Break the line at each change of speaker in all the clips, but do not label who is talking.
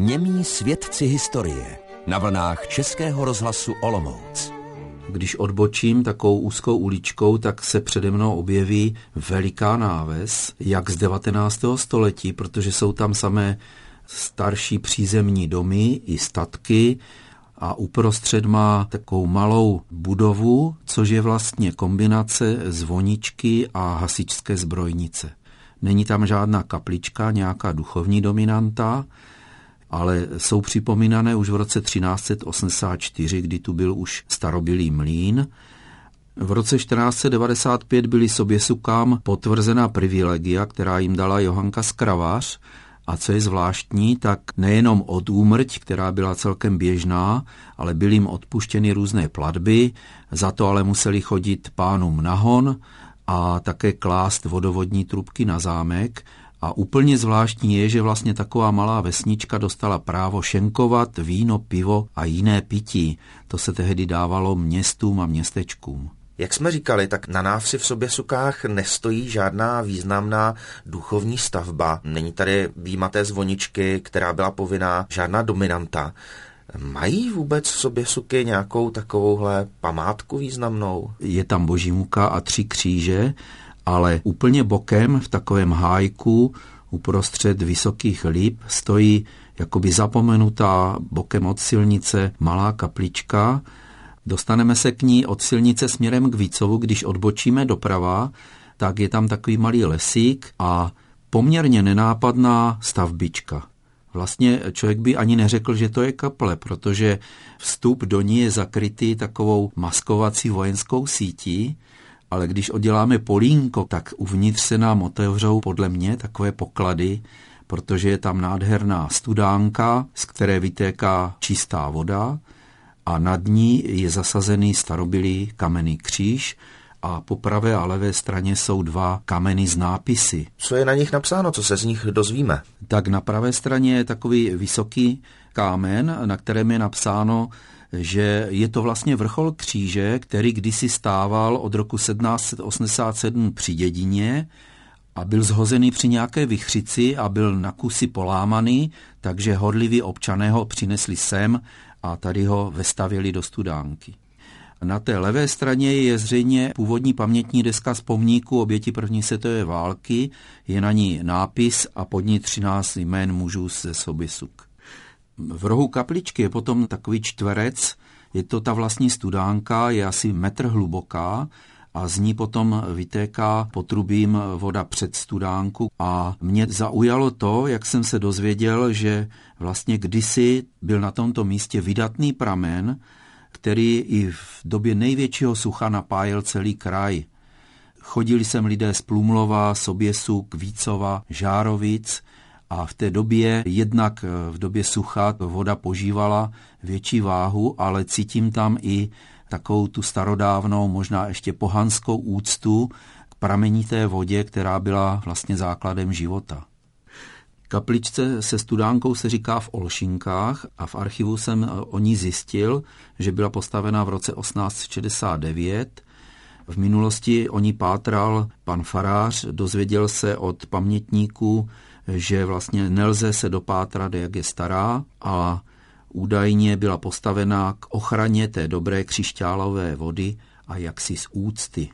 Němí svědci historie na vlnách Českého rozhlasu Olomouc.
Když odbočím takovou úzkou uličkou, tak se přede mnou objeví veliká náves, jak z 19. století, protože jsou tam samé starší přízemní domy i statky a uprostřed má takovou malou budovu, což je vlastně kombinace zvoničky a hasičské zbrojnice. Není tam žádná kaplička, nějaká duchovní dominanta, ale jsou připomínané už v roce 1384, kdy tu byl už starobilý mlín. V roce 1495 byly soběsukám potvrzena privilegia, která jim dala Johanka Skravař, a co je zvláštní, tak nejenom od úmrť, která byla celkem běžná, ale byly jim odpuštěny různé platby, za to ale museli chodit pánům nahon a také klást vodovodní trubky na zámek. A úplně zvláštní je, že vlastně taková malá vesnička dostala právo šenkovat víno, pivo a jiné pití. To se tehdy dávalo městům a městečkům.
Jak jsme říkali, tak na návsi v sobě sukách nestojí žádná významná duchovní stavba. Není tady výjimaté zvoničky, která byla povinná, žádná dominanta. Mají vůbec v sobě suky nějakou takovouhle památku významnou?
Je tam boží muka a tři kříže, ale úplně bokem v takovém hájku uprostřed vysokých líp stojí jakoby zapomenutá bokem od silnice malá kaplička, Dostaneme se k ní od silnice směrem k Vícovu, když odbočíme doprava, tak je tam takový malý lesík a poměrně nenápadná stavbička. Vlastně člověk by ani neřekl, že to je kaple, protože vstup do ní je zakrytý takovou maskovací vojenskou sítí, ale když odděláme polínko, tak uvnitř se nám otevřou podle mě takové poklady, protože je tam nádherná studánka, z které vytéká čistá voda, a nad ní je zasazený starobilý kamenný kříž a po pravé a levé straně jsou dva kameny z nápisy.
Co je na nich napsáno, co se z nich dozvíme?
Tak na pravé straně je takový vysoký kámen, na kterém je napsáno, že je to vlastně vrchol kříže, který kdysi stával od roku 1787 při dědině a byl zhozený při nějaké vychřici a byl na kusy polámaný, takže horliví občané ho přinesli sem a tady ho vestavili do studánky. Na té levé straně je zřejmě původní pamětní deska z pomníku oběti první světové války, je na ní nápis a pod ní 13 jmén mužů ze Sobisuk. V rohu kapličky je potom takový čtverec, je to ta vlastní studánka, je asi metr hluboká a z ní potom vytéká potrubím voda před studánku a mě zaujalo to, jak jsem se dozvěděl, že vlastně kdysi byl na tomto místě vydatný pramen, který i v době největšího sucha napájel celý kraj. Chodili sem lidé z Plumlova, Soběsuk, Vícova, Žárovic a v té době, jednak v době sucha, voda požívala větší váhu, ale cítím tam i takovou tu starodávnou, možná ještě pohanskou úctu k pramenité vodě, která byla vlastně základem života. Kapličce se studánkou se říká v Olšinkách a v archivu jsem o ní zjistil, že byla postavena v roce 1869. V minulosti o ní pátral pan farář, dozvěděl se od pamětníků, že vlastně nelze se dopátrat, jak je stará a Údajně byla postavena k ochraně té dobré křišťálové vody a jaksi z úcty.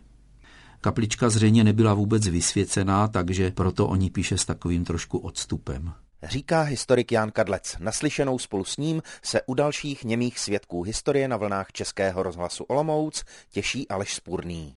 Kaplička zřejmě nebyla vůbec vysvěcená, takže proto o ní píše s takovým trošku odstupem.
Říká historik Jan Kadlec. Naslyšenou spolu s ním se u dalších němých svědků historie na vlnách Českého rozhlasu Olomouc těší Aleš Spurný.